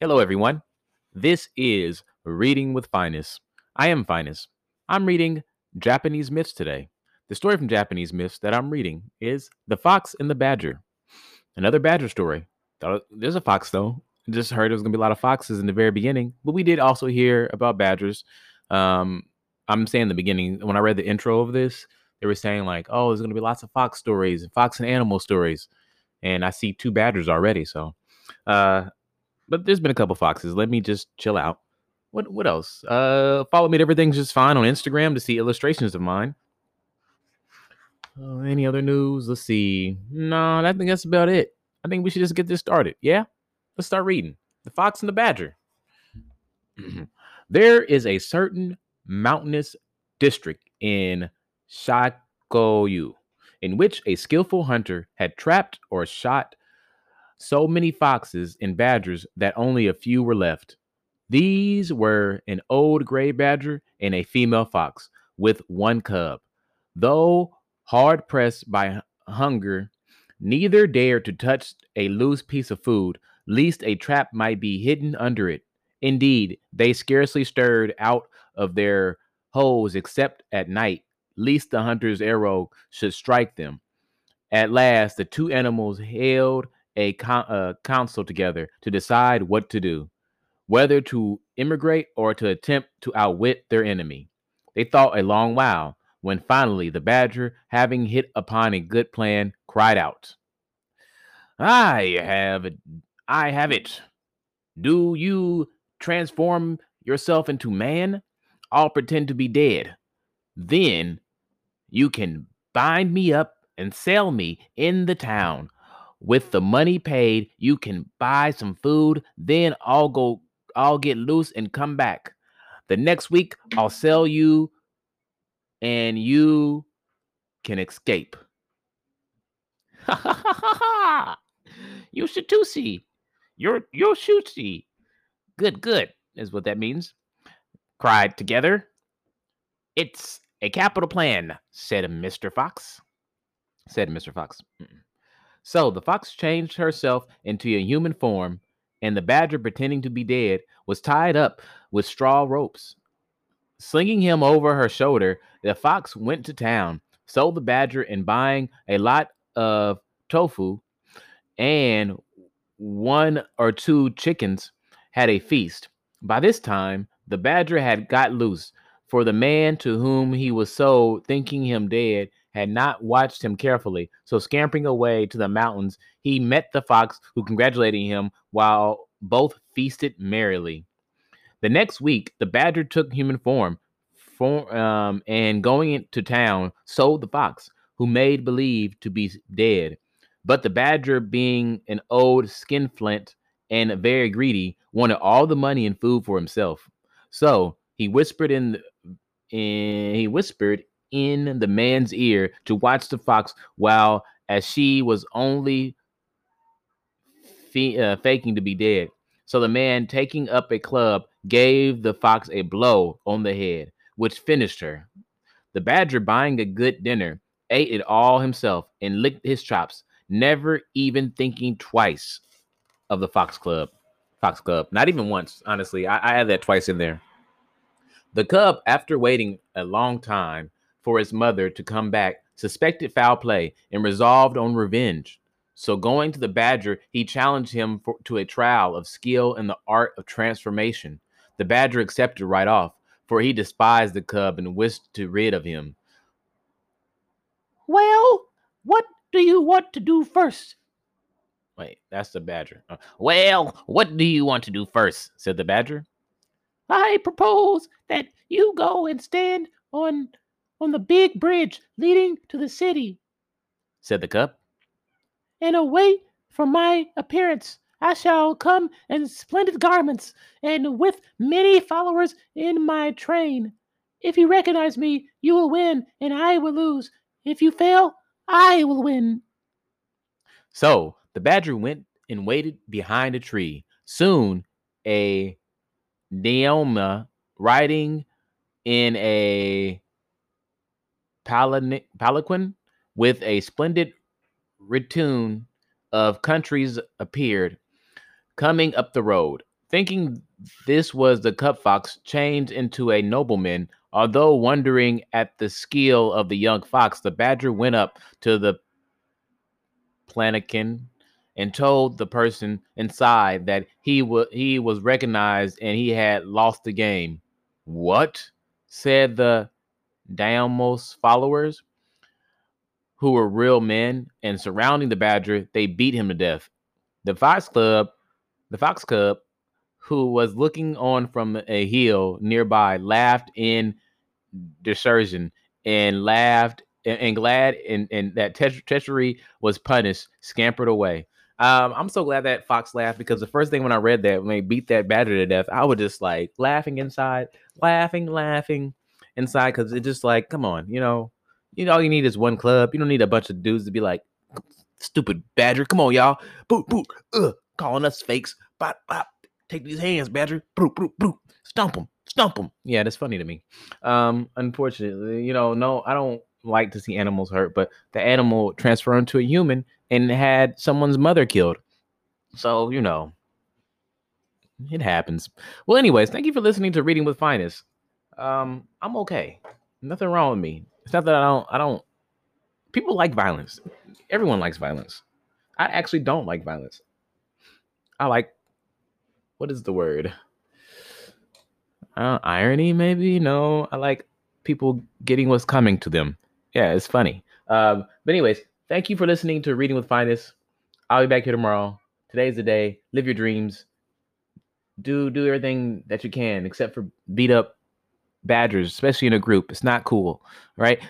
Hello, everyone. This is Reading with Finest. I am Finest. I'm reading Japanese myths today. The story from Japanese myths that I'm reading is The Fox and the Badger. Another badger story. There's a fox though. Just heard there was gonna be a lot of foxes in the very beginning, but we did also hear about badgers. Um, I'm saying the beginning when I read the intro of this, they were saying like, "Oh, there's gonna be lots of fox stories and fox and animal stories," and I see two badgers already. So, uh, but there's been a couple foxes. Let me just chill out. What what else? Uh, follow me. Everything's just fine on Instagram to see illustrations of mine. Uh, any other news? Let's see. No, I think that's about it. I think we should just get this started. Yeah, let's start reading. The Fox and the Badger. there is a certain mountainous district in Shakoyu in which a skillful hunter had trapped or shot so many foxes and badgers that only a few were left. These were an old gray badger and a female fox with one cub. Though hard pressed by hunger, neither dared to touch a loose piece of food, lest a trap might be hidden under it. Indeed, they scarcely stirred out of their holes except at night, lest the hunter's arrow should strike them. At last, the two animals held a con- uh, council together to decide what to do whether to immigrate or to attempt to outwit their enemy. They thought a long while when finally the badger, having hit upon a good plan, cried out, I have it. I have it. Do you transform yourself into man? I'll pretend to be dead. Then you can bind me up and sell me in the town. With the money paid, you can buy some food. Then I'll go, I'll get loose and come back. The next week, I'll sell you and you can escape. you should too see. You're you're shooty. Good, good, is what that means. Cried together. It's a capital plan, said Mr. Fox. Said Mr. Fox. Mm-mm. So the fox changed herself into a human form, and the badger, pretending to be dead, was tied up with straw ropes. Slinging him over her shoulder, the fox went to town, sold the badger, and buying a lot of tofu and one or two chickens, had a feast. By this time, the badger had got loose, for the man to whom he was sold, thinking him dead, had not watched him carefully. So, scampering away to the mountains, he met the fox, who congratulated him while both feasted merrily. The next week, the badger took human form, for, um, and going into town, sold the fox, who made believe to be dead. But the badger, being an old skinflint and very greedy, wanted all the money and food for himself. So he whispered in, in he whispered in the man's ear to watch the fox, while as she was only fe- uh, faking to be dead. So the man, taking up a club, gave the fox a blow on the head, which finished her. The badger, buying a good dinner, ate it all himself and licked his chops, never even thinking twice of the Fox Club. Fox Club. Not even once, honestly. I, I had that twice in there. The cub, after waiting a long time for his mother to come back, suspected foul play and resolved on revenge. So, going to the badger, he challenged him for, to a trial of skill in the art of transformation. The badger accepted right off, for he despised the cub and wished to rid of him. Well, what do you want to do first? Wait, that's the badger. Uh, well, what do you want to do first? said the badger. I propose that you go and stand on on the big bridge leading to the city, said the cup. And await from my appearance. I shall come in splendid garments and with many followers in my train. If you recognize me, you will win and I will lose. If you fail, I will win. So the badger went and waited behind a tree. Soon, a Neoma riding in a palanquin with a splendid retinue of countries appeared coming up the road. Thinking this was the cup fox changed into a nobleman, although wondering at the skill of the young fox, the badger went up to the palanquin and told the person inside that he was he was recognized and he had lost the game. What? said the Daimio's followers, who were real men, and surrounding the badger, they beat him to death. The Fox Club, the Fox Cub, who was looking on from a hill nearby, laughed in desertion and laughed and, and glad and, and that treachery was punished, scampered away. Um, I'm so glad that Fox laughed because the first thing when I read that when they beat that badger to death, I was just like laughing inside, laughing, laughing inside because it's just like, come on, you know, you know, all you need is one club. You don't need a bunch of dudes to be like, stupid badger, come on, y'all, boot, boot, calling us fakes, bop, bop, take these hands, badger, boot, boot, stump them, stomp them. Yeah, that's funny to me. Um, unfortunately, you know, no, I don't like to see animals hurt, but the animal transferred into a human and had someone's mother killed. So, you know, it happens. Well, anyways, thank you for listening to Reading with Finest. Um, I'm okay. Nothing wrong with me. It's not that I don't I don't people like violence. Everyone likes violence. I actually don't like violence. I like what is the word? Uh, irony, maybe? No, I like people getting what's coming to them. Yeah, it's funny. Um, but anyways, thank you for listening to Reading with Finest. I'll be back here tomorrow. Today's the day. Live your dreams. Do do everything that you can, except for beat up badgers, especially in a group. It's not cool, right?